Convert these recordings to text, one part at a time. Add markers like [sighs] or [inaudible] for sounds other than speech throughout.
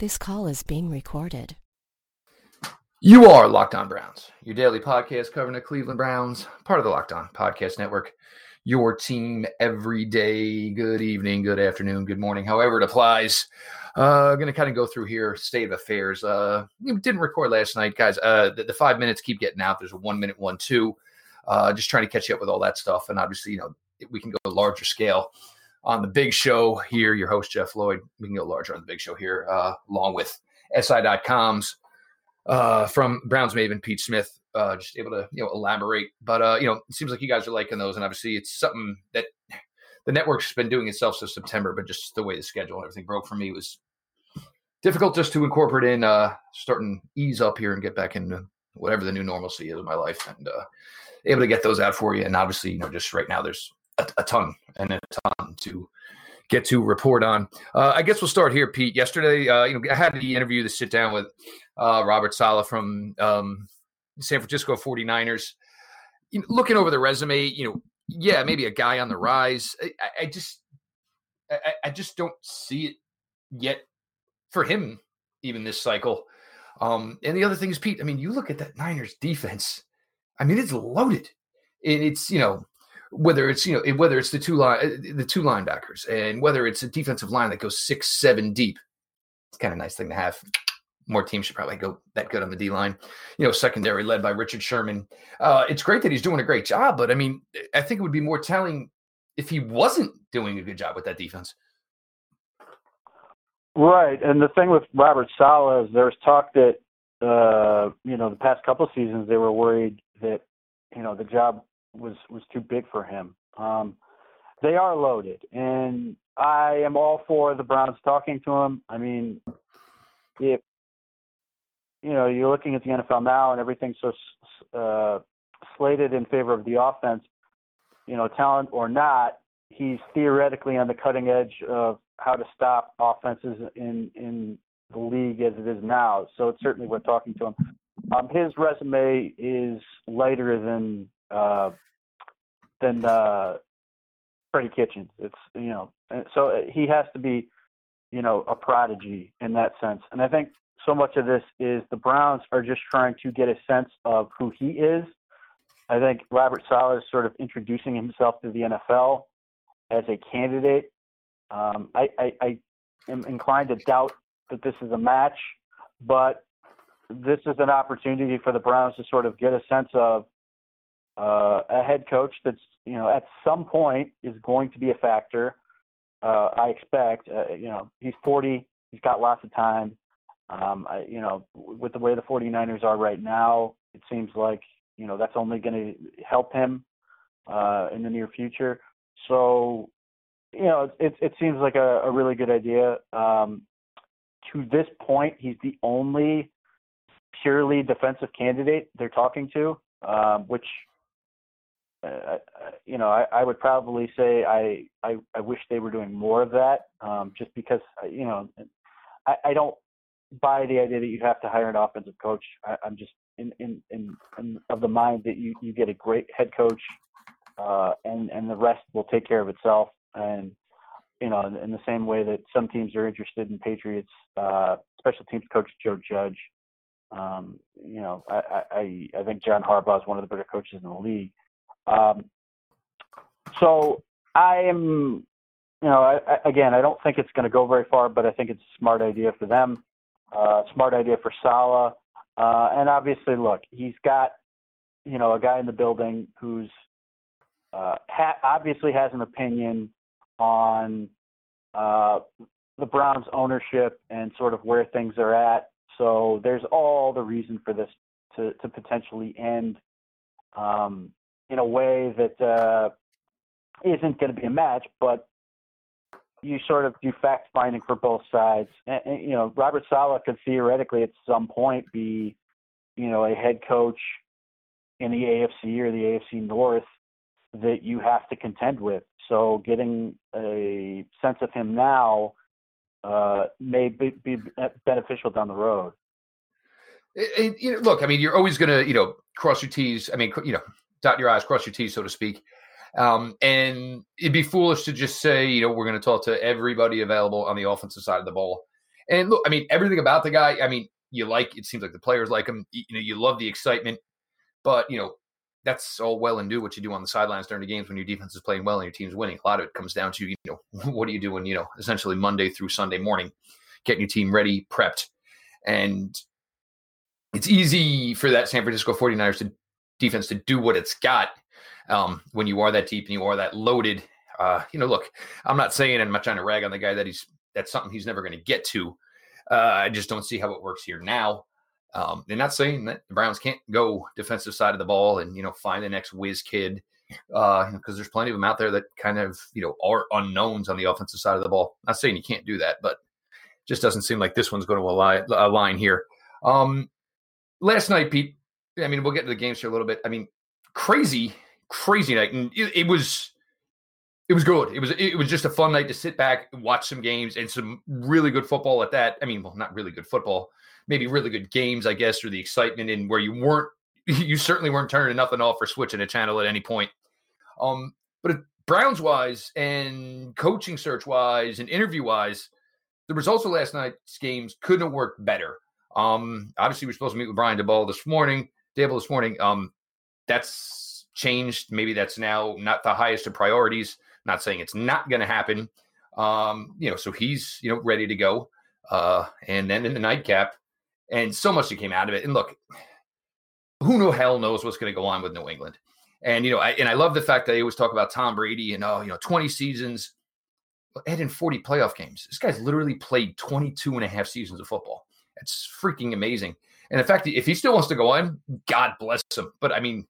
This call is being recorded. You are Locked On Browns, your daily podcast covering the Cleveland Browns, part of the Locked On Podcast Network. Your team every day. Good evening, good afternoon, good morning, however it applies. Uh, going to kind of go through here, state of affairs. Uh, didn't record last night, guys. Uh, the, the five minutes keep getting out. There's a one minute one, two. Uh, just trying to catch you up with all that stuff. And obviously, you know, we can go larger scale on the big show here. Your host, Jeff Lloyd. We can go larger on the big show here, uh, along with SI.com's uh, from Browns Maven, Pete Smith, uh, just able to, you know, elaborate. But, uh, you know, it seems like you guys are liking those. And obviously, it's something that the network's been doing itself since September, but just the way the schedule and everything broke for me was difficult just to incorporate in, uh, starting ease up here and get back into whatever the new normalcy is in my life. And, uh, able to get those out for you. And obviously, you know, just right now, there's a, a ton and a ton to get to report on. Uh, I guess we'll start here, Pete. Yesterday, uh, you know, I had the interview to sit down with uh, Robert Saleh from um, San Francisco 49ers. You know, looking over the resume, you know, yeah, maybe a guy on the rise. I, I just, I, I, just don't see it yet for him, even this cycle. Um, and the other thing is, Pete. I mean, you look at that Niners defense. I mean, it's loaded. And it's you know whether it's you know whether it's the two line uh, the two linebackers and whether it's a defensive line that goes six seven deep. It's kind of nice thing to have. More teams should probably go that good on the D line. You know, secondary led by Richard Sherman. Uh, it's great that he's doing a great job, but I mean, I think it would be more telling if he wasn't doing a good job with that defense. Right, and the thing with Robert Saleh is there's talk that uh, you know the past couple of seasons they were worried that you know the job was was too big for him. Um, they are loaded, and I am all for the Browns talking to him. I mean, if you know you're looking at the NFL now and everything's so uh, slated in favor of the offense, you know, talent or not, he's theoretically on the cutting edge of how to stop offenses in in the league as it is now. So it's certainly worth talking to him. Um, his resume is lighter than uh, than uh, Freddie Kitchens. It's you know, so uh, he has to be, you know, a prodigy in that sense. And I think so much of this is the Browns are just trying to get a sense of who he is. I think Robert Saleh is sort of introducing himself to the NFL as a candidate. Um, I, I, I am inclined to doubt that this is a match, but this is an opportunity for the Browns to sort of get a sense of uh, a head coach that's you know at some point is going to be a factor. Uh, I expect. Uh, you know, he's 40. He's got lots of time. Um, I, you know, with the way the 49ers are right now, it seems like you know that's only going to help him uh, in the near future. So, you know, it, it seems like a, a really good idea. Um, to this point, he's the only purely defensive candidate they're talking to, um, which uh, you know, I, I would probably say I, I I wish they were doing more of that, um, just because uh, you know, I, I don't buy the idea that you have to hire an offensive coach. I, I'm just in, in in in of the mind that you you get a great head coach, uh, and and the rest will take care of itself. And you know, in, in the same way that some teams are interested in Patriots uh, special teams coach Joe Judge. Um, you know, I, I I think John Harbaugh is one of the better coaches in the league. Um, so I am, you know, I, I, again, I don't think it's going to go very far, but I think it's a smart idea for them, uh, smart idea for Saleh, uh, and obviously, look, he's got, you know, a guy in the building who's uh, ha- obviously has an opinion on uh, the Browns' ownership and sort of where things are at. So there's all the reason for this to, to potentially end. Um, in a way that uh, not going to be a match, but you sort of do fact finding for both sides. And, and, you know, Robert Saleh could theoretically at some point be, you know, a head coach in the AFC or the AFC North that you have to contend with. So getting a sense of him now uh, may be, be beneficial down the road. It, it, you know, look, I mean, you're always going to, you know, cross your T's. I mean, you know, dot your I's, cross your T's, so to speak. Um, and it'd be foolish to just say, you know, we're going to talk to everybody available on the offensive side of the ball. And look, I mean, everything about the guy, I mean, you like, it seems like the players like him. You know, you love the excitement, but, you know, that's all well and do what you do on the sidelines during the games when your defense is playing well and your team's winning. A lot of it comes down to, you know, [laughs] what are you doing, you know, essentially Monday through Sunday morning, getting your team ready, prepped. And it's easy for that San Francisco 49ers to defense to do what it's got um, when you are that deep and you are that loaded. Uh, you know, look, I'm not saying I'm not trying to rag on the guy that he's that's something he's never going to get to. Uh, I just don't see how it works here now. Um, they're not saying that the Browns can't go defensive side of the ball and you know find the next whiz kid because uh, there's plenty of them out there that kind of you know are unknowns on the offensive side of the ball. Not saying you can't do that, but just doesn't seem like this one's going to align, here. Um, last night, Pete. I mean, we'll get to the games here a little bit. I mean, crazy, crazy night, and it, it was it was good. It was it was just a fun night to sit back, watch some games, and some really good football at that. I mean, well, not really good football, maybe really good games, I guess, or the excitement in where you weren't, [laughs] you certainly weren't turning nothing off or switching a channel at any point. Um, but Browns wise and coaching search wise and interview wise, the results of last night's games couldn't have worked better. Um, obviously, we're supposed to meet with Brian Daboll this morning, Daboll this morning. Um, that's changed. Maybe that's now not the highest of priorities. Not saying it's not going to happen. Um, you know, so he's you know ready to go. Uh, and then in the nightcap, and so much that came out of it. And look, who the hell knows what's going to go on with New England? And you know, I, and I love the fact that they always talk about Tom Brady and oh, you know, 20 seasons, adding 40 playoff games. This guy's literally played 22 and a half seasons of football. It's freaking amazing. And in fact, if he still wants to go on, God bless him. But I mean,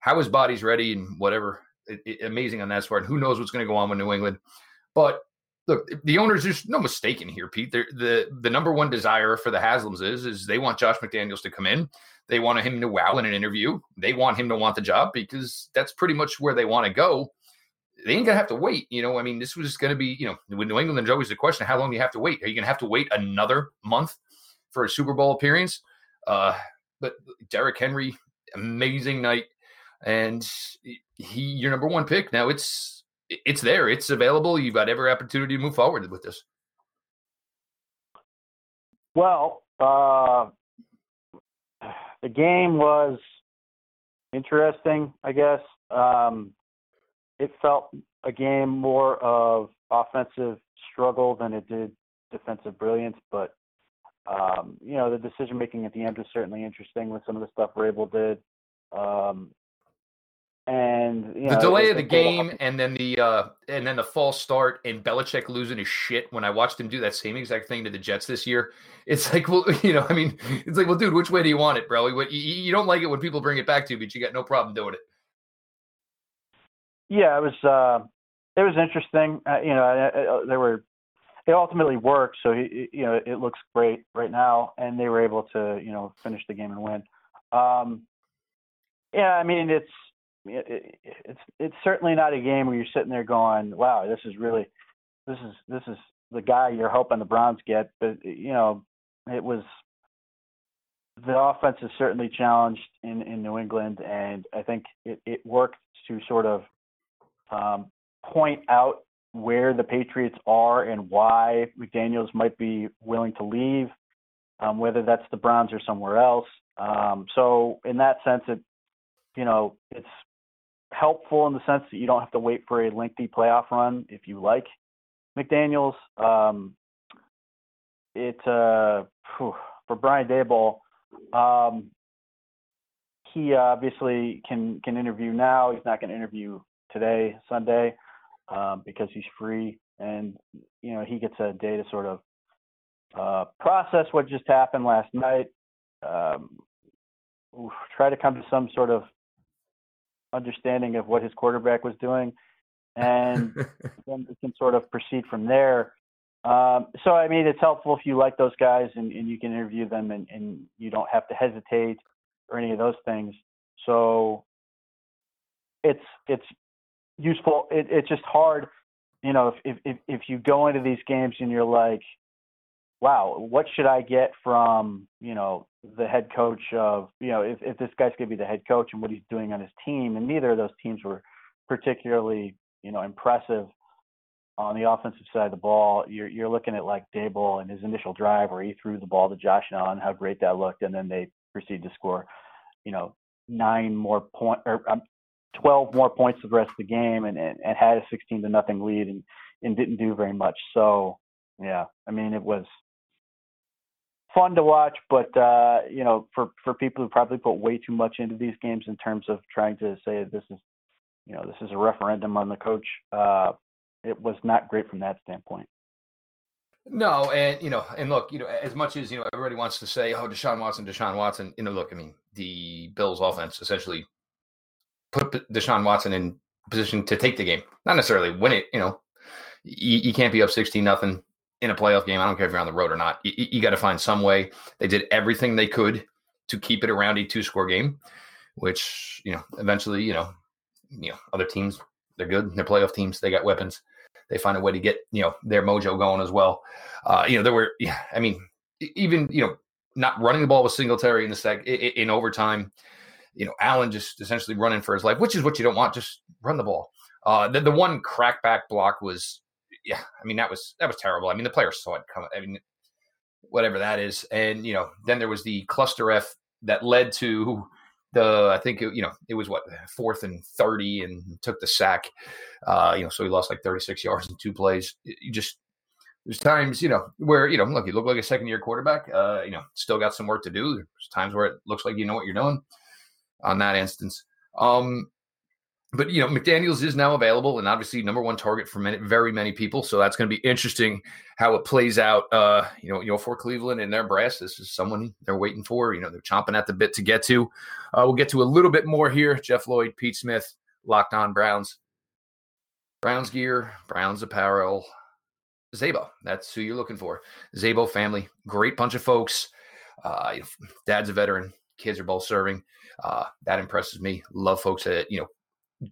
how his body's ready and whatever, it, it, amazing on that part. Who knows what's going to go on with New England? But look, the owners, there's no mistake in here, Pete. They're, the the number one desire for the Haslams is is they want Josh McDaniels to come in. They want him to wow in an interview. They want him to want the job because that's pretty much where they want to go. They ain't gonna have to wait. You know, I mean, this was gonna be, you know, with New England, there's always the question: How long do you have to wait? Are you gonna have to wait another month for a Super Bowl appearance? Uh, but Derrick Henry, amazing night, and he, your number one pick. Now it's it's there. It's available. You've got every opportunity to move forward with this. Well, uh, the game was interesting, I guess. Um, it felt a game more of offensive struggle than it did defensive brilliance, but um, you know the decision making at the end was certainly interesting with some of the stuff Vrabel did. Um, and you know, the delay of the game and then the uh and then the false start and Belichick losing his shit when I watched him do that same exact thing to the Jets this year. It's like, well, [laughs] you know, I mean, it's like, well, dude, which way do you want it, bro? You, you don't like it when people bring it back to you, but you got no problem doing it. Yeah, it was uh it was interesting. Uh, you know, there were it ultimately worked, so he, you know, it looks great right now, and they were able to you know finish the game and win. Um, yeah, I mean, it's it, it's it's certainly not a game where you're sitting there going, "Wow, this is really this is this is the guy you're hoping the Browns get." But you know, it was the offense is certainly challenged in in New England, and I think it it worked to sort of um, point out where the Patriots are and why McDaniels might be willing to leave, um, whether that's the Browns or somewhere else. Um, so in that sense, it you know it's helpful in the sense that you don't have to wait for a lengthy playoff run if you like McDaniels. Um, it uh, for Brian Daboll, um, he obviously can can interview now. He's not going to interview today, Sunday, um, because he's free, and you know he gets a day to sort of uh, process what just happened last night. Um, try to come to some sort of understanding of what his quarterback was doing, and [laughs] then we can sort of proceed from there. Um, so, I mean, it's helpful if you like those guys and, and you can interview them and, and you don't have to hesitate or any of those things. So, it's it's useful. It, it's just hard, you know, if, if if you go into these games and you're like, wow, what should I get from, you know, the head coach of, you know, if, if this guy's going to be the head coach and what he's doing on his team. And neither of those teams were particularly, you know, impressive. on the offensive side of the ball, you're you're looking at like Daboll and his initial drive where he threw the ball to Josh Allen, how great that looked, and then they proceed to score, you know, nine more point or um, 12 more points the rest of the game and, and, and had a 16 to nothing lead and, and didn't do very much. So, yeah, I mean, it was fun to watch, but, uh, you know, for, for people who probably put way too much into these games in terms of trying to say this is, you know, this is a referendum on the coach, uh, it was not great from that standpoint. No, and you know, and look, you know, as much as you know, everybody wants to say, "Oh, Deshaun Watson, Deshaun Watson," you know, look, I mean, the Bills' offense essentially put Deshaun Watson in position to take the game, not necessarily win it. You know, you, you can't be up sixteen nothing in a playoff game. I don't care if you're on the road or not. You, you got to find some way. They did everything they could to keep it around a two score game, which you know, eventually, you know, you know, other teams they're good. They're playoff teams. They got weapons. They find a way to get you know their mojo going as well. Uh, you know, there were. Yeah, I mean, even you know, not running the ball with Singletary in the sec in overtime you know, Allen just essentially running for his life, which is what you don't want. Just run the ball. Uh, the, the one crackback block was, yeah, I mean, that was, that was terrible. I mean, the player saw it coming. I mean, whatever that is. And, you know, then there was the cluster F that led to the, I think, it, you know, it was what, fourth and 30 and took the sack. Uh, you know, so he lost like 36 yards in two plays. You just, there's times, you know, where, you know, look, you look like a second year quarterback, uh, you know, still got some work to do. There's times where it looks like you know what you're doing on that instance. Um, but you know, McDaniels is now available, and obviously number one target for many, very many people. So that's going to be interesting how it plays out. Uh, you know, you know, for Cleveland and their brass, this is someone they're waiting for. You know, they're chomping at the bit to get to. Uh, we'll get to a little bit more here. Jeff Lloyd, Pete Smith, locked on Browns, Browns gear, Browns apparel, Zabo. That's who you're looking for. Zabo family, great bunch of folks. Uh, dad's a veteran, kids are both serving. Uh, that impresses me. Love folks that you know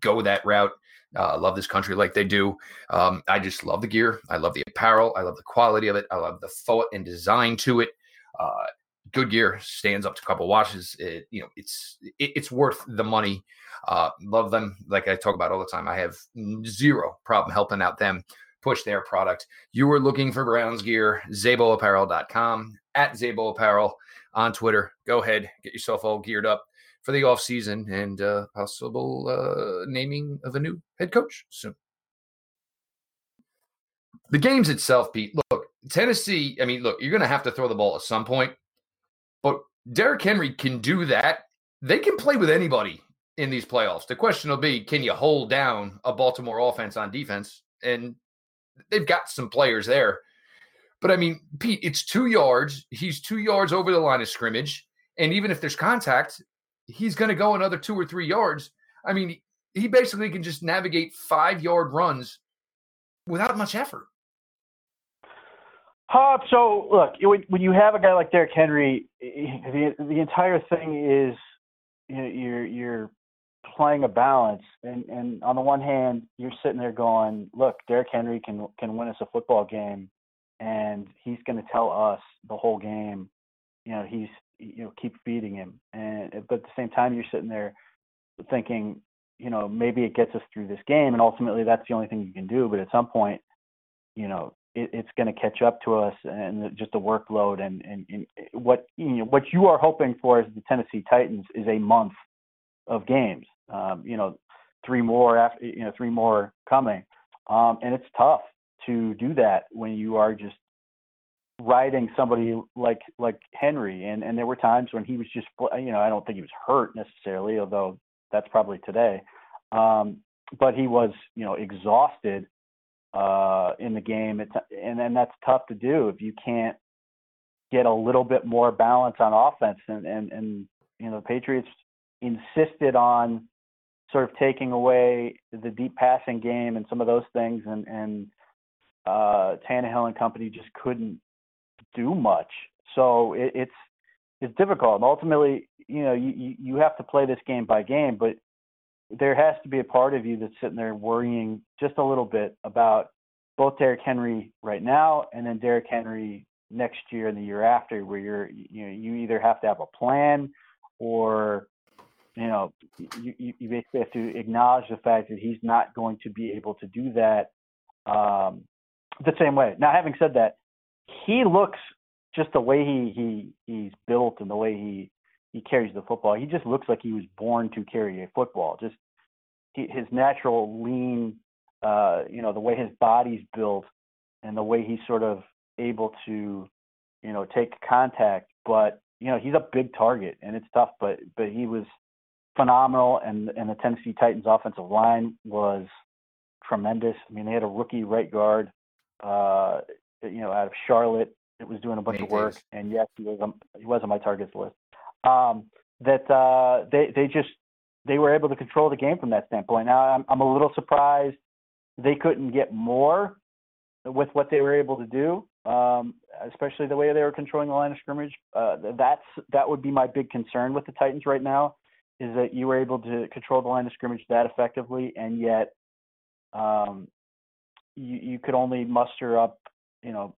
go that route. Uh, love this country like they do. Um, I just love the gear. I love the apparel. I love the quality of it. I love the thought and design to it. Uh, good gear stands up to a couple washes. It, you know, it's it, it's worth the money. Uh, love them. Like I talk about all the time. I have zero problem helping out them push their product. You are looking for Browns gear, ZaboApparel.com at Zabo Apparel on Twitter. Go ahead, get yourself all geared up for the offseason and uh, possible uh, naming of a new head coach soon. The games itself, Pete, look, Tennessee, I mean, look, you're going to have to throw the ball at some point, but Derrick Henry can do that. They can play with anybody in these playoffs. The question will be can you hold down a Baltimore offense on defense? And they've got some players there. But I mean, Pete, it's two yards. He's two yards over the line of scrimmage. And even if there's contact, he's going to go another two or three yards. I mean, he basically can just navigate five yard runs without much effort. Uh, so look, when you have a guy like Derrick Henry, the the entire thing is you know, you're you're playing a balance, and and on the one hand, you're sitting there going, look, Derrick Henry can can win us a football game, and he's going to tell us the whole game, you know, he's you know keep feeding him. And but at the same time you're sitting there thinking you know maybe it gets us through this game and ultimately that's the only thing you can do. But at some point you know it, it's going to catch up to us and just the workload and, and, and what you know what you are hoping for as the Tennessee Titans is a month of games. Um, you know three more after you know three more coming. Um, and it's tough to do that when you are just riding somebody like like Henry, and and there were times when he was just you know I don't think he was hurt necessarily, although that's probably today, um, but he was you know exhausted uh, in the game, it's, and then that's tough to do if you can't get a little bit more balance on offense, and and and you know the Patriots insisted on sort of taking away the deep passing game and some of those things, and and uh, Tannehill and company just couldn't do much. So it, it's it's difficult. And ultimately, you know, you you have to play this game by game, but there has to be a part of you that's sitting there worrying just a little bit about both Derrick Henry right now and then Derrick Henry next year and the year after, where you're you know you either have to have a plan or you know you, you basically have to acknowledge the fact that he's not going to be able to do that um, the same way. Now, having said that, he looks just the way he he he's built and the way he he carries the football. He just looks like he was born to carry a football. Just he, his natural lean, uh, you know, the way his body's built and the way he's sort of able to, you know, take contact. But you know, he's a big target and it's tough. But but he was phenomenal, and and the Tennessee Titans offensive line was tremendous. I mean, they had a rookie right guard, uh, you know, out of Charlotte that was doing a bunch of work, and yes, he was on, he was on my targets list. Um, that uh, they they just they were able to control the game from that standpoint. Now I'm I'm a little surprised they couldn't get more with what they were able to do, um, especially the way they were controlling the line of scrimmage. Uh, that's that would be my big concern with the Titans right now, is that you were able to control the line of scrimmage that effectively, and yet um, you you could only muster up you know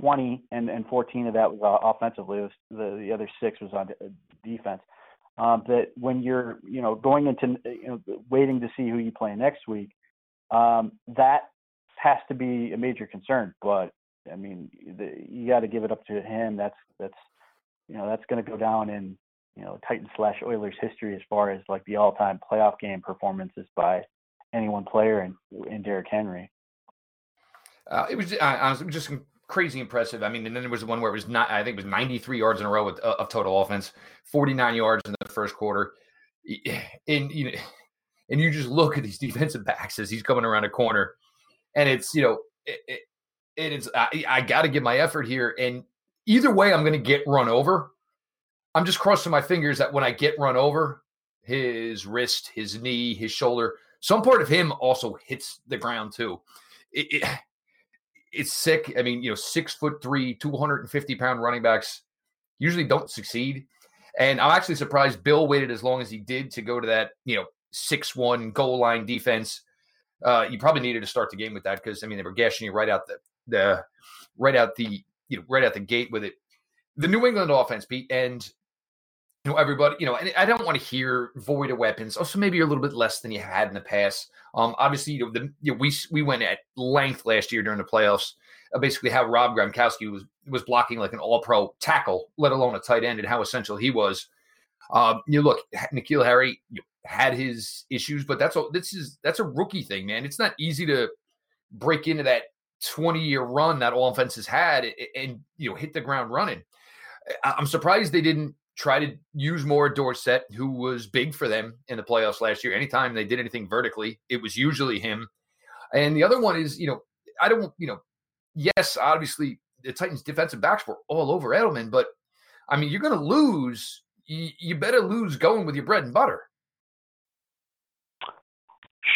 20 and, and 14 of that was uh, offensively. Was, the, the other six was on defense. Um, that when you're, you know, going into, you know, waiting to see who you play next week, um, that has to be a major concern. But I mean, the, you got to give it up to him. That's that's, you know, that's going to go down in, you know, Titans slash Oilers history as far as like the all-time playoff game performances by any one player in in Derrick Henry. Uh, it was just crazy impressive. I mean, and then there was the one where it was not, I think it was 93 yards in a row with, uh, of total offense, 49 yards in the first quarter. [sighs] And, you know, [sighs] and you just look at these defensive backs as he's coming around a corner and it's, you know, it, it, it is, I, I got to give my effort here. And either way, I'm going to get run over. I'm just crossing my fingers that when I get run over, his wrist, his knee, his shoulder, some part of him also hits the ground too. It, it's sick. I mean, you know, six foot three, 250 pound running backs usually don't succeed. And I'm actually surprised Bill waited as long as he did to go to that, you know, six one goal line defense. Uh, you probably needed to start the game with that because I mean they were gashing you right out the the right out the you know right out the gate with it. The New England offense, Pete, and you know everybody you know and i don't want to hear void of weapons also maybe you're a little bit less than you had in the past. Um obviously you know, the, you know we we went at length last year during the playoffs uh, basically how rob gronkowski was was blocking like an all-pro tackle let alone a tight end and how essential he was. Um you look N'Keal harry had his issues but that's all. this is that's a rookie thing man. It's not easy to break into that 20 year run that all offenses had and, and you know hit the ground running. I'm surprised they didn't try to use more Dorsett, who was big for them in the playoffs last year. Anytime they did anything vertically, it was usually him. And the other one is, you know, I don't, you know, yes, obviously the Titans' defensive backs were all over Edelman, but I mean, you're going to lose. You, better lose going with your bread and butter.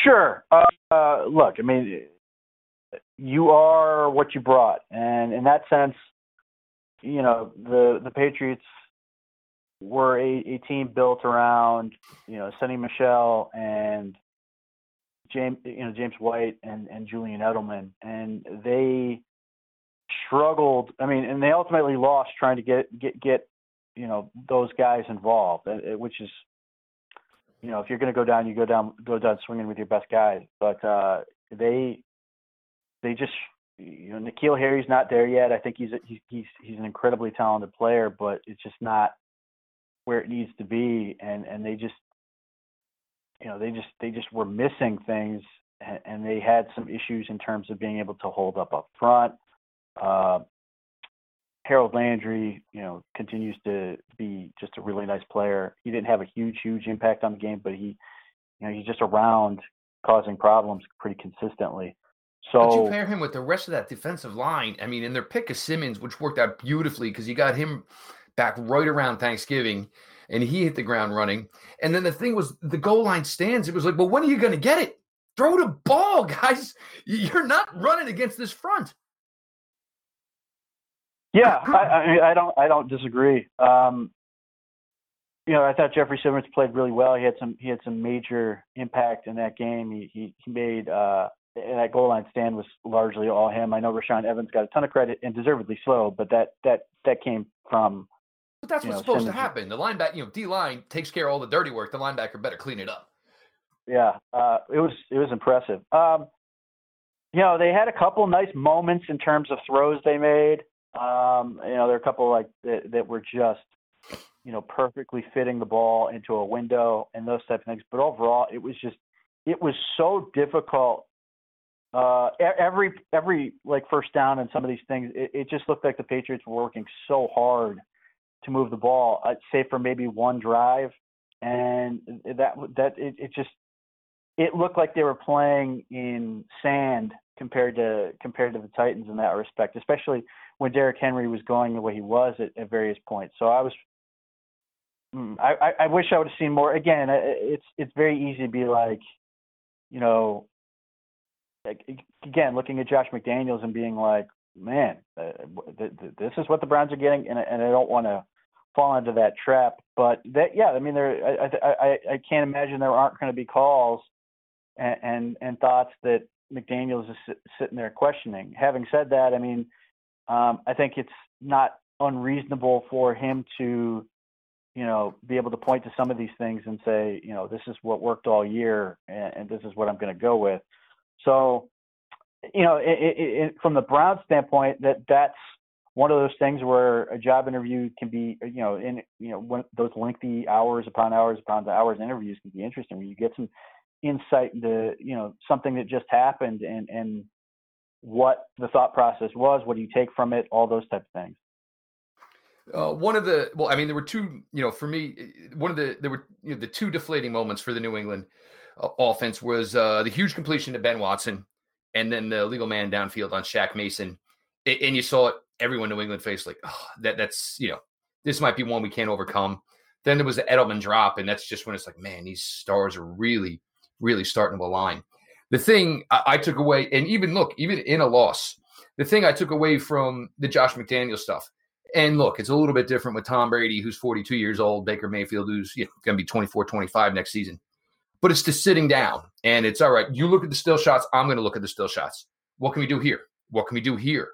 Sure. Uh, look, I mean, you are what you brought, and in that sense, you know, the the Patriots were a, a team built around you know Sony Michel and James you know James White and and Julian Edelman, and they struggled. I mean, and they ultimately lost trying to get get get you know those guys involved, which is you know if you're going to go down, you go down go down swinging with your best guys. But uh, they they just you know N'Keal Harry's not there yet. I think he's a, he's he's an incredibly talented player, but it's just not where it needs to be and and they just you know they just they just were missing things and, and they had some issues in terms of being able to hold up up front uh, Harold Landry, you know, continues to be just a really nice player. He didn't have a huge, huge impact on the game, but he, you know, he's just around causing problems pretty consistently. So but you pair him with the rest of that defensive line. I mean, and their pick of Simmons, which worked out beautifully because you got him back right around Thanksgiving, and he hit the ground running. And then the thing was, the goal line stands. It was like, well, when are you going to get it? Throw the ball, [laughs] guys. You're not running against this front. Yeah, I, I, I don't, I don't disagree. Um, you know, I thought Jeffrey Simmons played really well. He had some, he had some major impact in that game. He, he, he made, uh, and that goal line stand was largely all him. I know Rashaan Evans got a ton of credit and deservedly so, but that that that came from but that's what's know, supposed to happen. The linebacker, you know, D line takes care of all the dirty work. The linebacker better clean it up. Yeah, uh, it was it was impressive. Um, you know, they had a couple nice moments in terms of throws they made. Um, you know, there are a couple like that, that were just, you know, perfectly fitting the ball into a window and those type of things. But overall, it was just, it was so difficult. Uh, every every like first down and some of these things, it, it just looked like the Patriots were working so hard to move the ball. I'd say for maybe one drive, and that that it, it just it looked like they were playing in sand compared to compared to the Titans in that respect, especially when Derrick Henry was going the way he was at, at various points. So I was, mm, I, I wish I would have seen more. Again, it's it's very easy to be like, you know, like, again looking at Josh McDaniels and being like, man, uh, this is what the Browns are getting, and and I don't want to fall into that trap. But that, yeah, I mean, there, I I I can't imagine there aren't going to be calls and, and and thoughts that McDaniels is sitting there questioning. Having said that, I mean, um, I think it's not unreasonable for him to, you know, be able to point to some of these things and say, you know, this is what worked all year, and, and this is what I'm going to go with. So, you know, it, it, it, from the Browns standpoint, that that's one of those things where a job interview can be, you know, in you know, when those lengthy hours upon hours upon hours interviews can be interesting. Where you get some insight into you know something that just happened and and what the thought process was what do you take from it all those type of things uh, one of the well i mean there were two you know for me one of the there were you know, the two deflating moments for the new england uh, offense was uh, the huge completion to ben watson and then the legal man downfield on Shaq Mason and you saw it everyone new england faced like oh, that that's you know this might be one we can't overcome then there was the edelman drop and that's just when it's like man these stars are really really starting to align. The thing I, I took away, and even look, even in a loss, the thing I took away from the Josh McDaniel stuff, and look, it's a little bit different with Tom Brady, who's 42 years old, Baker Mayfield, who's you know, going to be 24, 25 next season. But it's the sitting down, and it's all right. You look at the still shots. I'm going to look at the still shots. What can we do here? What can we do here?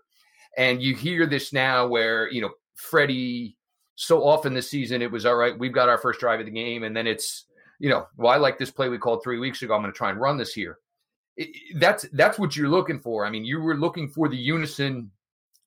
And you hear this now where, you know, Freddie, so often this season, it was all right. We've got our first drive of the game, and then it's you know, well, I like this play we called three weeks ago. I'm going to try and run this here. It, that's that's what you're looking for. I mean, you were looking for the unison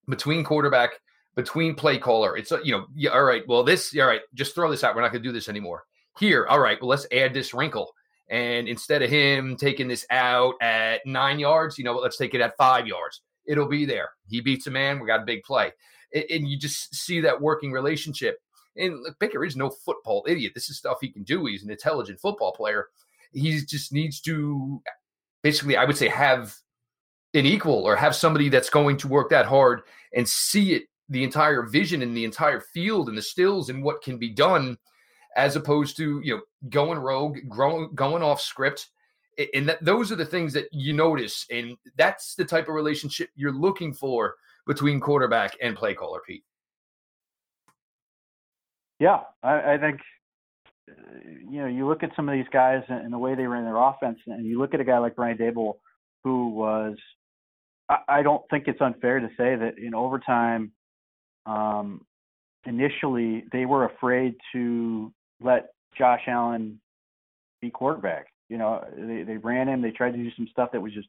between quarterback, between play caller. It's uh, you know, yeah, all right. Well, this, all right, just throw this out. We're not going to do this anymore. Here, all right. Well, let's add this wrinkle. And instead of him taking this out at nine yards, you know, let's take it at five yards. It'll be there. He beats a man. We got a big play, and you just see that working relationship. And look, Baker is no football idiot. This is stuff he can do. He's an intelligent football player. He just needs to basically, I would say, have an equal or have somebody that's going to work that hard and see it, the entire vision and the entire field and the stills and what can be done, as opposed to you know going rogue, growing, going off script. And that those are the things that you notice, and that's the type of relationship you're looking for between quarterback and play caller, Pete. Yeah, I, I think you know you look at some of these guys and, the way they ran their offense, and you look at a guy like Brian Daboll who was. I, I don't think it's unfair to say that in overtime, um, initially they were afraid to let Josh Allen be quarterback. You know, they they ran him. They tried to do some stuff that was just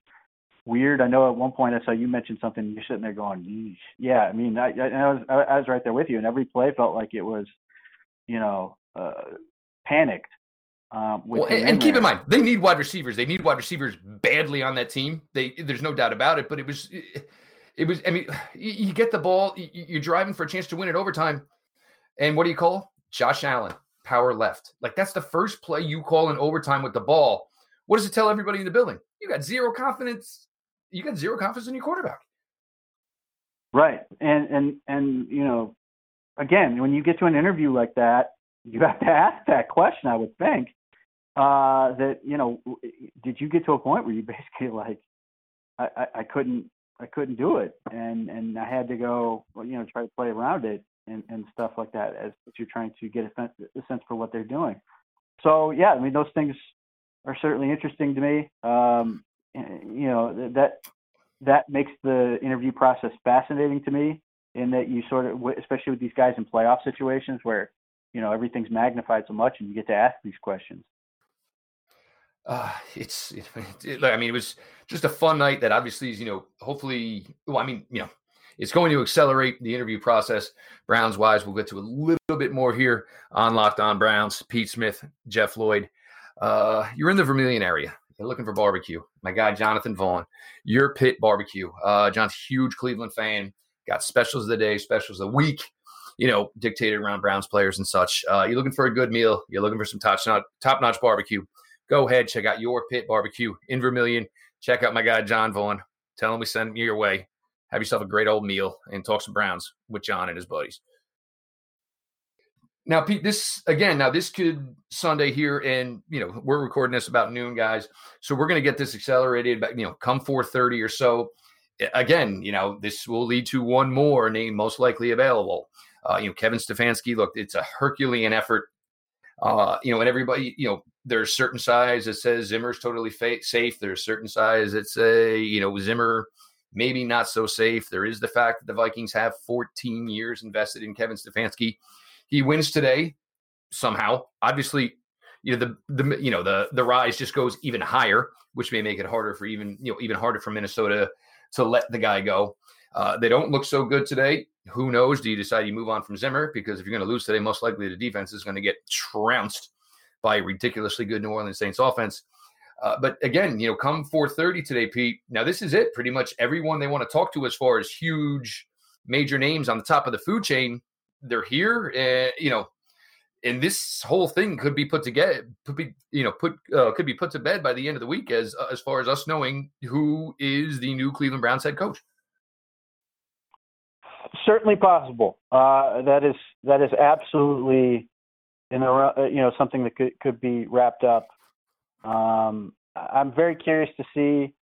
weird. I know at one point I saw you mentioned something. You're sitting there going, "Yeah." I mean, I, I was I was right there with you, and every play felt like it was you know, uh, panicked. Um, well, and, and keep in mind, they need wide receivers. They need wide receivers badly on that team. They, there's no doubt about it. But it was, it was. I mean, [sighs] you, get the ball, you're driving for a chance to win it overtime, and what do you call Josh Allen power left? Like that's the first play you call in overtime with the ball. What does it tell everybody in the building? You got zero confidence. You got zero confidence in your quarterback. Right, and and and you know, again, when you get to an interview like that, you have to ask that question. I would think uh, that you know, did you get to a point where you [laughs] basically like, I, I, I couldn't, I couldn't do it, and and I had to go, you know, try to play around it and and stuff like that as you're trying to get a sense, a sense for what they're doing. So yeah, I mean, those things are certainly interesting to me. Um, you know, that that makes the interview process fascinating to me in that you sort of, especially with these guys in playoff situations where you know everything's magnified so much and you get to ask these questions. uh, it's, it, it, I mean, it was just a fun night that obviously is, you know, hopefully, well, I mean, you know, it's going to accelerate the interview process. Browns wise, we'll get to a little bit more here on Locked On Browns. Pete Smith, Jeff Lloyd. Uh, you're in the Vermilion area. You're looking for barbecue. My guy Jonathan Vaughn, your pit barbecue. Uh, John's huge Cleveland fan. Got specials of the day, specials of the week. You know, dictated around Browns players and such. Uh, you're looking for a good meal. You're looking for some top notch, barbecue. Go ahead, check out your pit barbecue in Vermilion. Check out my guy John Vaughn. Tell him we send you your way. Have yourself a great old meal and talk some Browns with John and his buddies. Now, Pete, this again, now this could Sunday here, and you know, we're recording this about noon, guys. So we're gonna get this accelerated, but you know, come 4:30 or so. Again, you know, this will lead to one more name most likely available. Uh, you know, Kevin Stefanski, look, it's a Herculean effort. Uh, you know, and everybody, you know, there's certain size that says Zimmer's totally fa- safe. There's certain size that say, you know, Zimmer maybe not so safe. There is the fact that the Vikings have 14 years invested in Kevin Stefanski he wins today somehow. Obviously, you know the the you know the the rise just goes even higher, which may make it harder for even you know even harder for Minnesota to let the guy go. Uh, they don't look so good today. Who knows? Do you decide you move on from Zimmer? Because if you're going to lose today, most likely the defense is going to get trounced by a ridiculously good New Orleans Saints offense. Uh, but again, you know, come 4:30 today, Pete. Now this is it. Pretty much everyone they want to talk to as far as huge major names on the top of the food chain they're here, and you know, and this whole thing could be put together, could be you know put uh, could be put to bed by the end of the week as uh, as far as us knowing who is the new Cleveland Browns head coach. Certainly possible. Uh, that is that is absolutely in the you know something that could could be wrapped up. Um, I'm very curious to see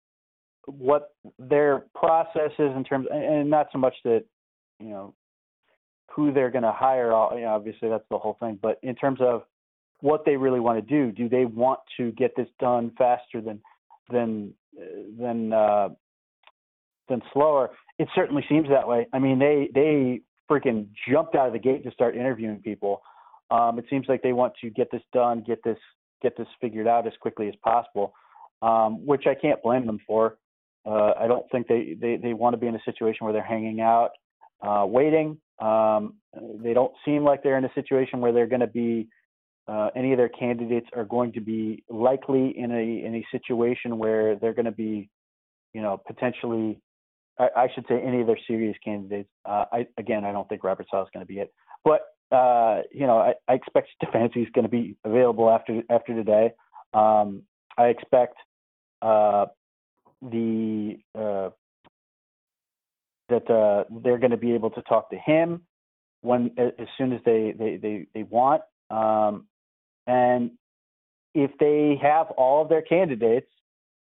what their process is in terms, and not so much that you know who they're going to hire. You know, Obviously, that's the whole thing. But in terms of what they really want to do, do they want to get this done faster than than than uh, than slower? It certainly seems that way. I mean, they they freaking jumped out of the gate to start interviewing people. Um, it seems like they want to get this done, get this get this figured out as quickly as possible, um, which I can't blame them for. Uh, I don't think they, they, they want to be in a situation where they're hanging out, uh, waiting. Um, they don't seem like they're in a situation where they're going to be uh, any of their candidates are going to be likely in a in a situation where they're going to be, you know, potentially. I, I should say any of their serious candidates. Uh, I again, I don't think Robert is going to be it, but uh, you know, I, I expect [laughs] Stefanski is going to be available after after today. Um, I expect uh, the uh, that uh, they're going to be able to talk to him when as soon as they they they, they want. Um, and if they have all of their candidates,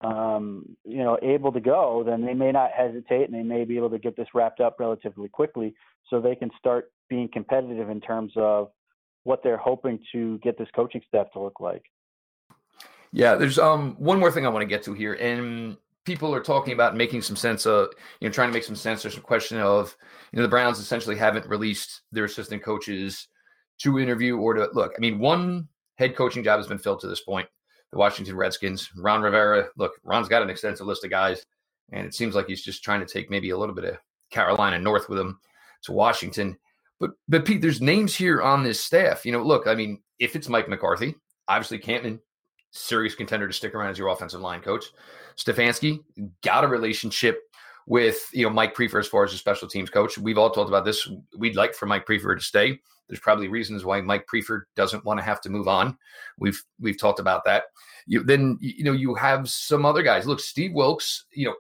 um, you know, able to go, then they may not hesitate and they may be able to get this wrapped up relatively quickly, so they can start being competitive in terms of what they're hoping to get this coaching staff to look like. Yeah, there's um one more thing I want to get to here, and people are talking about making some sense of, you know, trying to make some sense. There's a question of, you know, the Browns essentially haven't released their assistant coaches to interview or to look. I mean, one head coaching job has been filled to this point. The Washington Redskins, Ron Rivera. Look, Ron's got an extensive list of guys, and it seems like he's just trying to take maybe a little bit of Carolina North with him to Washington. But but Pete, there's names here on this staff. You know, look, I mean, if it's Mike McCarthy, obviously Campen, serious contender to stick around as your offensive line coach. Stefanski got a relationship with you know Mike Priefer as far as a special teams coach. We've all talked about this. We'd like for Mike Priefer to stay. There's probably reasons why Mike Priefer doesn't want to have to move on. We've we've talked about that. You then you know you have some other guys. Look, Steve Wilks. You know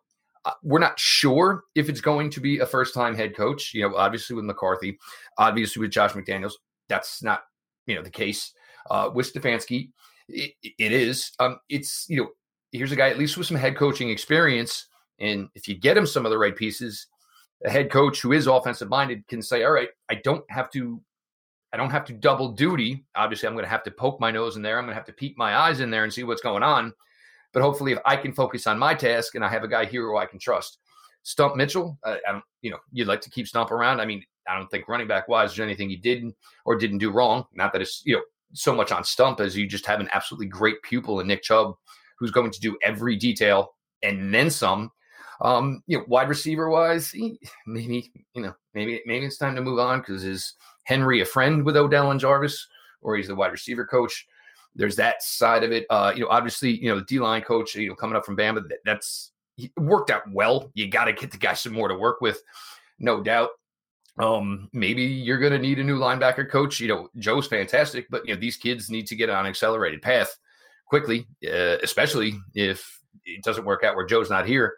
uh, we're not sure if it's going to be a first time head coach. You know, obviously with McCarthy, obviously with Josh McDaniels, that's not you know the case. Uh, with Stefanski, it, it is. Um, it's you know here's a guy at least with some head coaching experience. And if you get him some of the right pieces, a head coach who is offensive minded can say, all right, I don't have to I don't have to double duty. Obviously, I'm going to have to poke my nose in there. I'm going to have to peek my eyes in there and see what's going on. But hopefully, if I can focus on my task and I have a guy here who I can trust, Stump Mitchell, uh, I don't, you know, you'd like to keep Stump around. I mean, I don't think running back wise there's anything he did or didn't do wrong. Not that it's you know so much on Stump as you just have an absolutely great pupil in Nick Chubb who's going to do every detail and then some. Um, you know, wide receiver wise, maybe you know, maybe maybe it's time to move on because is Henry a friend with Odell and Jarvis, or he's the wide receiver coach? There's that side of it. Uh, you know, obviously, you know, the D line coach, you know, coming up from Bama, that, that's worked out well. You got to get the guy some more to work with, no doubt. Um, maybe you're going to need a new linebacker coach. You know, Joe's fantastic, but you know these kids need to get on an accelerated path quickly, uh, especially if it doesn't work out where Joe's not here.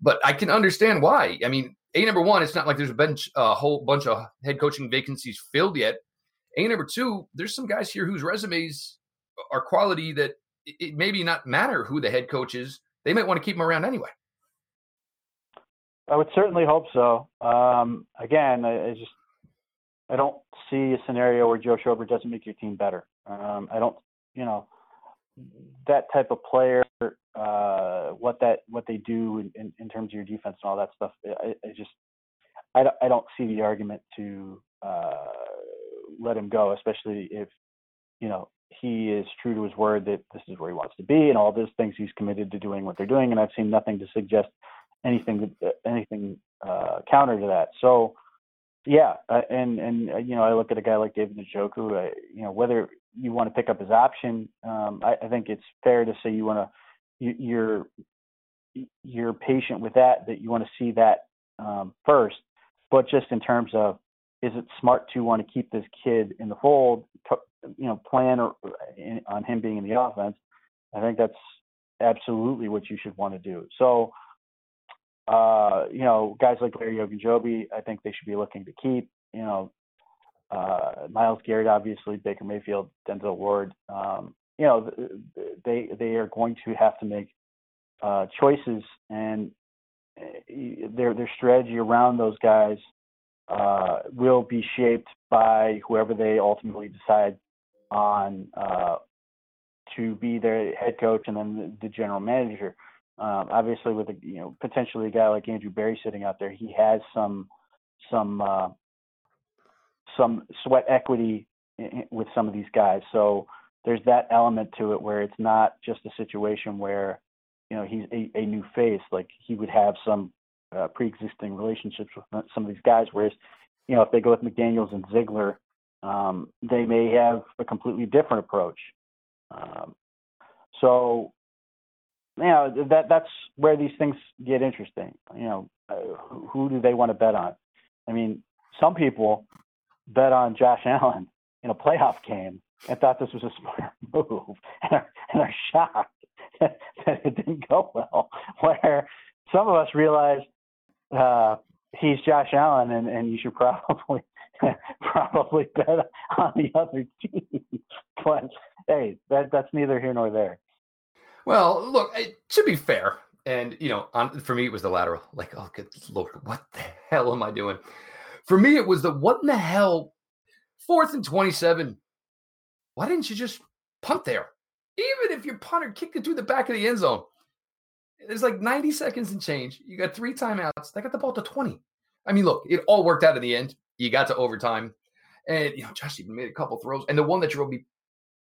But I can understand why. I mean, a number one, it's not like there's a bunch, a whole bunch of head coaching vacancies filled yet. A number two, there's some guys here whose resumes are quality that it maybe not matter who the head coach is. They might want to keep them around anyway. I would certainly hope so. Um, again, I, I, just I don't see a scenario where Joe Schobert doesn't make your team better. Um, I don't, you know, that type of player, uh, what that what they do in, in, in, terms of your defense and all that stuff. I, I just I, I don't see the argument to uh, let him go, especially if you know he is true to his word that this is where he wants to be and all those things he's committed to doing what they're doing. And I've seen nothing to suggest anything uh, anything uh, counter to that. So yeah, uh, and and uh, you know I look at a guy like David Njoku. Uh, you know whether you want to pick up his option, um, I, I, think it's fair to say you want to you're you're patient with that that you want to see that um, first. But just in terms of is it smart to want to keep this kid in the fold, you know, plan or, on him being in the offense? I think that's absolutely what you should want to do. So uh, you know, guys like Larry Ogunjobi, I think they should be looking to keep. You know, uh, Myles Garrett, obviously, Baker Mayfield, Denzel Ward. Um, you know, they they are going to have to make uh, choices, and eh, their their strategy around those guys uh, will be shaped by whoever they ultimately decide on uh, to be their head coach and then the, general manager. Um, obviously, with a, you know potentially a guy like Andrew Berry sitting out there, he has some some uh, some sweat equity with some of these guys. So there's that element to it where it's not just a situation where you know he's a, a new face. Like he would have some uh, pre-existing relationships with some of these guys. Whereas you know if they go with McDaniels and Ziegler, um, they may have a completely different approach. Um, so you know that that's where these things get interesting. You know, uh, who, who do they want to bet on? I mean, some people bet on Josh [laughs] Allen in a playoff game and thought this was a smart [laughs] move, and are, and shocked that, [laughs] that it didn't go well. [laughs] Where some of us realized uh, he's Josh Allen, and, and you should probably probably bet on the other team. but hey, that that's neither here nor there. Well, look, it, to be fair, and you know, on, for me it was the lateral. Like, oh good lord, what the hell am I doing? For me, it was the what in the hell? Fourth and twenty-seven. Why didn't you just punt there? Even if your punter kicked it through the back of the end zone, there's like 90 seconds and change. You got three timeouts. They got the ball to 20. I mean, look, it all worked out in the end. You got to overtime. And, you know, Josh even made a couple throws. And the one that drove me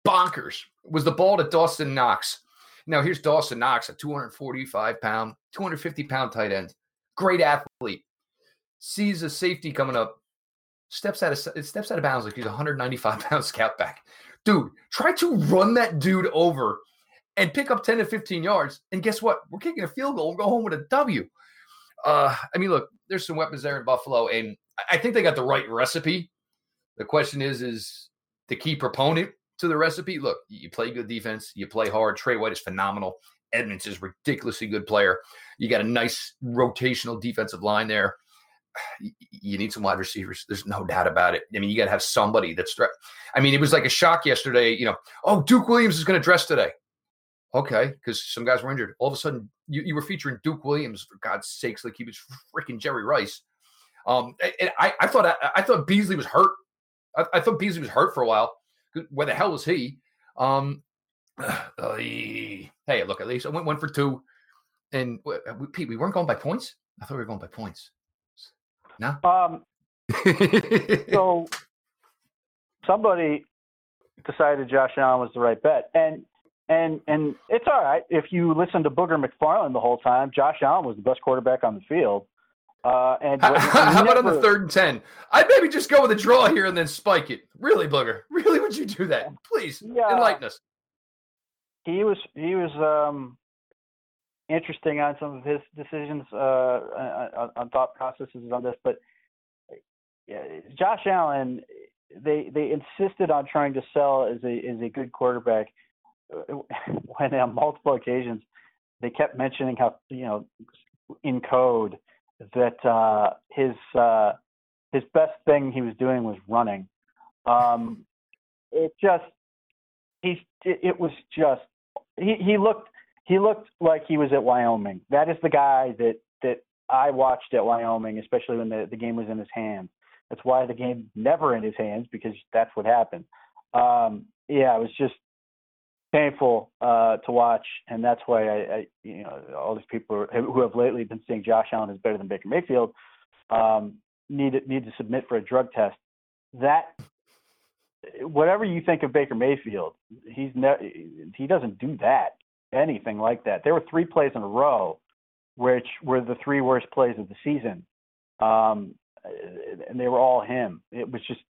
bonkers was the ball to Dawson Knox. Now here's Dawson Knox, a 245 pound, 250 pound tight end, great athlete. Sees a safety coming up, steps out of steps out of bounds like he's a 195 pound scout back. Dude, try to run that dude over and pick up 10 to 15 yards. And guess what? We're kicking a field goal and go home with a W. Uh, I mean, look, there's some weapons there in Buffalo, and I think they got the right recipe. The question is, is the key proponent to the recipe. Look, you play good defense, you play hard. Tre White is phenomenal. Edmunds is ridiculously good player. You got a nice rotational defensive line there. You need some wide receivers. There's no doubt about it. I mean, you got to have somebody that's. I mean, it was like a shock yesterday. You know, oh, Duke Williams is going to dress today. Okay, because some guys were injured. All of a sudden, you, you were featuring Duke Williams for God's sakes, like he was freaking Jerry Rice. Um, and I, I thought I, I thought Beasley was hurt. I, I thought Beasley was hurt for a while where the hell was he? Um, [sighs] uh, hey, look, at least I went one for two. And uh, Pete, we weren't going by points. I thought we were going by points. No. Um. so somebody decided Josh Allen was the right bet, and and and it's all right if you listen to Booger McFarland the whole time. Josh Allen was the best quarterback on the field. Uh, and how, how never, about on the third and ten? I'd maybe just go with a draw here and then spike it. Really, Booger? Really, would you do that? Please yeah, enlighten us. He was he was um, interesting on some of his decisions uh, on, on thought processes on this, but Josh Allen, they they insisted on trying to sell as a as a good quarterback [laughs] when on multiple occasions they kept mentioning how you know in code that uh, his uh, his best thing he was doing was running. Um, it just he it was just he he looked he looked like he was at Wyoming. That is the guy that that I watched at Wyoming, especially when the, the game was in his hands. That's why the game never in his hands because that's what happened. Um, yeah, it was just painful uh, to watch, and that's why I, I, you know, all these people who have lately been saying Josh Allen is better than Baker Mayfield um, need need to submit for a drug test. That whatever you think of Baker Mayfield, he's ne- he doesn't do that anything like that. There were three plays in a row, which were the three worst plays of the season, um, and they were all him. It was just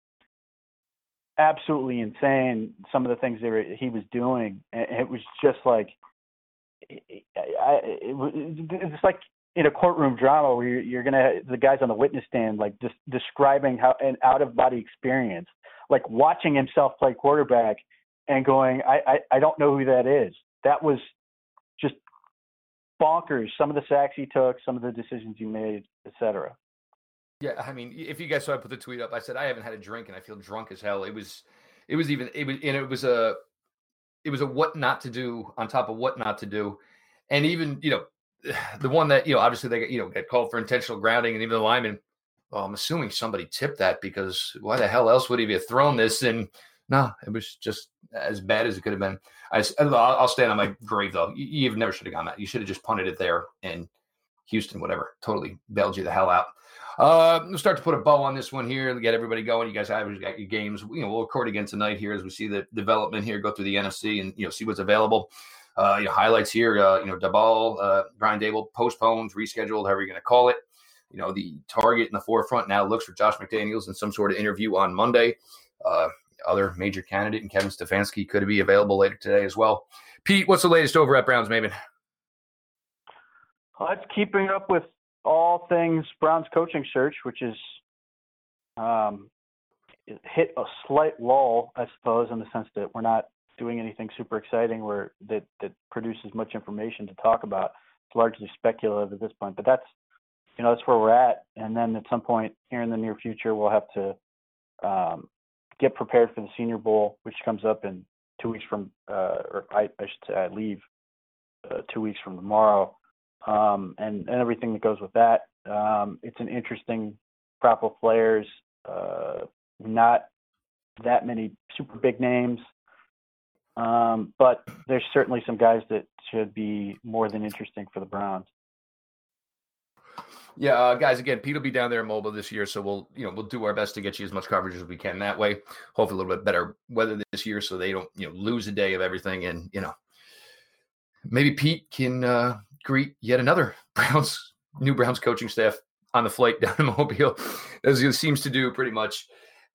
absolutely insane. Some of the things that were, he was doing, it was just like, I, it, it's like in a courtroom drama where you're, you're gonna the guys on the witness stand like just describing how an out of body experience, like watching himself play quarterback and going, I, I I don't know who that is. That was just bonkers. Some of the sacks he took, some of the decisions he made, etc. Yeah, I mean, if you guys saw I put the tweet up, I said I haven't had a drink and I feel drunk as hell. It was, it was even it was and it was a, it was a what not to do on top of what not to do, and even you know, [sighs] the one that you know obviously they you know get called for intentional grounding and even the lineman. Well, I'm assuming somebody tipped that because why the hell else would he have thrown this? And no, it was just as bad as it could have been. I, I'll stand on my grave though. You, you never should have gone that. You should have just punted it there in Houston, whatever, totally bailed you the hell out. Uh, we'll start to put a bow on this one here and get everybody going. You guys have got your games. You know, we'll record again tonight here as we see the development here, go through the NFC and you know see what's available. Uh, you know, highlights here. Uh, you know, Daboll, uh, Brian Daboll postponed, rescheduled, however you're going to call it. You know, the target in the forefront now looks for Josh McDaniels in some sort of interview on Monday. Uh, other major candidate and Kevin Stefanski could be available later today as well. Pete, what's the latest over at Browns Maven? Well, it's keeping up with all things Browns coaching search, which is um, hit a slight lull, I suppose, in the sense that we're not doing anything super exciting where that that produces much information to talk about. It's largely speculative at this point, but that's you know that's where we're at. And then at some point here in the near future, we'll have to um, get prepared for the Senior Bowl, which comes up in two weeks from, uh, or I, I should say, I leave uh, two weeks from tomorrow um, and, and everything that goes with that. Um, it's an interesting crop of players, uh, not that many super big names, um, but there's certainly some guys that should be more than interesting for the Browns. Yeah, uh, guys. Again, Pete will be down there in Mobile this year, so we'll you know we'll do our best to get you as much coverage as we can that way. Hopefully, a little bit better weather this year, so they don't you know lose a day of everything, and you know maybe Pete can uh, greet yet another [laughs] Browns new Browns coaching staff on the flight down to Mobile, [laughs] as he seems to do pretty much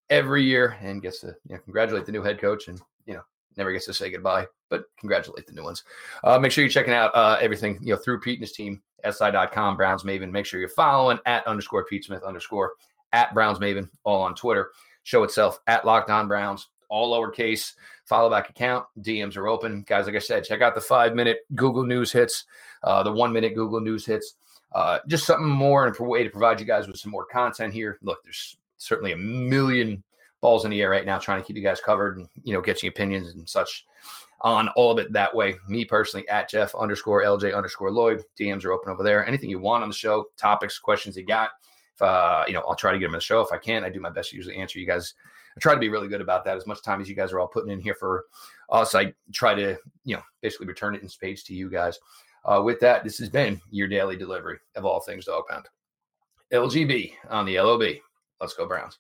every year, and gets to you know, congratulate the new head coach, and you know never gets to say goodbye, but congratulate the new ones. Uh, make sure you're checking out uh, everything you know through Pete and his team, si.com, Browns Maven. Make sure you're following at underscore Pete Smith underscore at Browns Maven, all on Twitter. Show itself at Locked On Browns, all lowercase. Follow back account. DMs are open. Guys, like I said, check out the five minute Google News hits, uh, the one minute Google News hits. Uh, just something more and a way to provide you guys with some more content here. Look, there's certainly a million balls in the air right now trying to keep you guys covered and, you know, get you opinions and such on all of it that way. Me personally at Jeff underscore LJ underscore Lloyd. DMs are open over there. Anything you want on the show, topics, questions you got. If, uh, you know, I'll try to get them on the show. If I can, I do my best to usually answer you guys I try to be really good about that. As much time as you guys are all putting in here for us, I try to, you know, basically return it in spades to you guys. Uh, with that, this has been your daily delivery of all things dog pound. LGB on the LOB. Let's go Browns.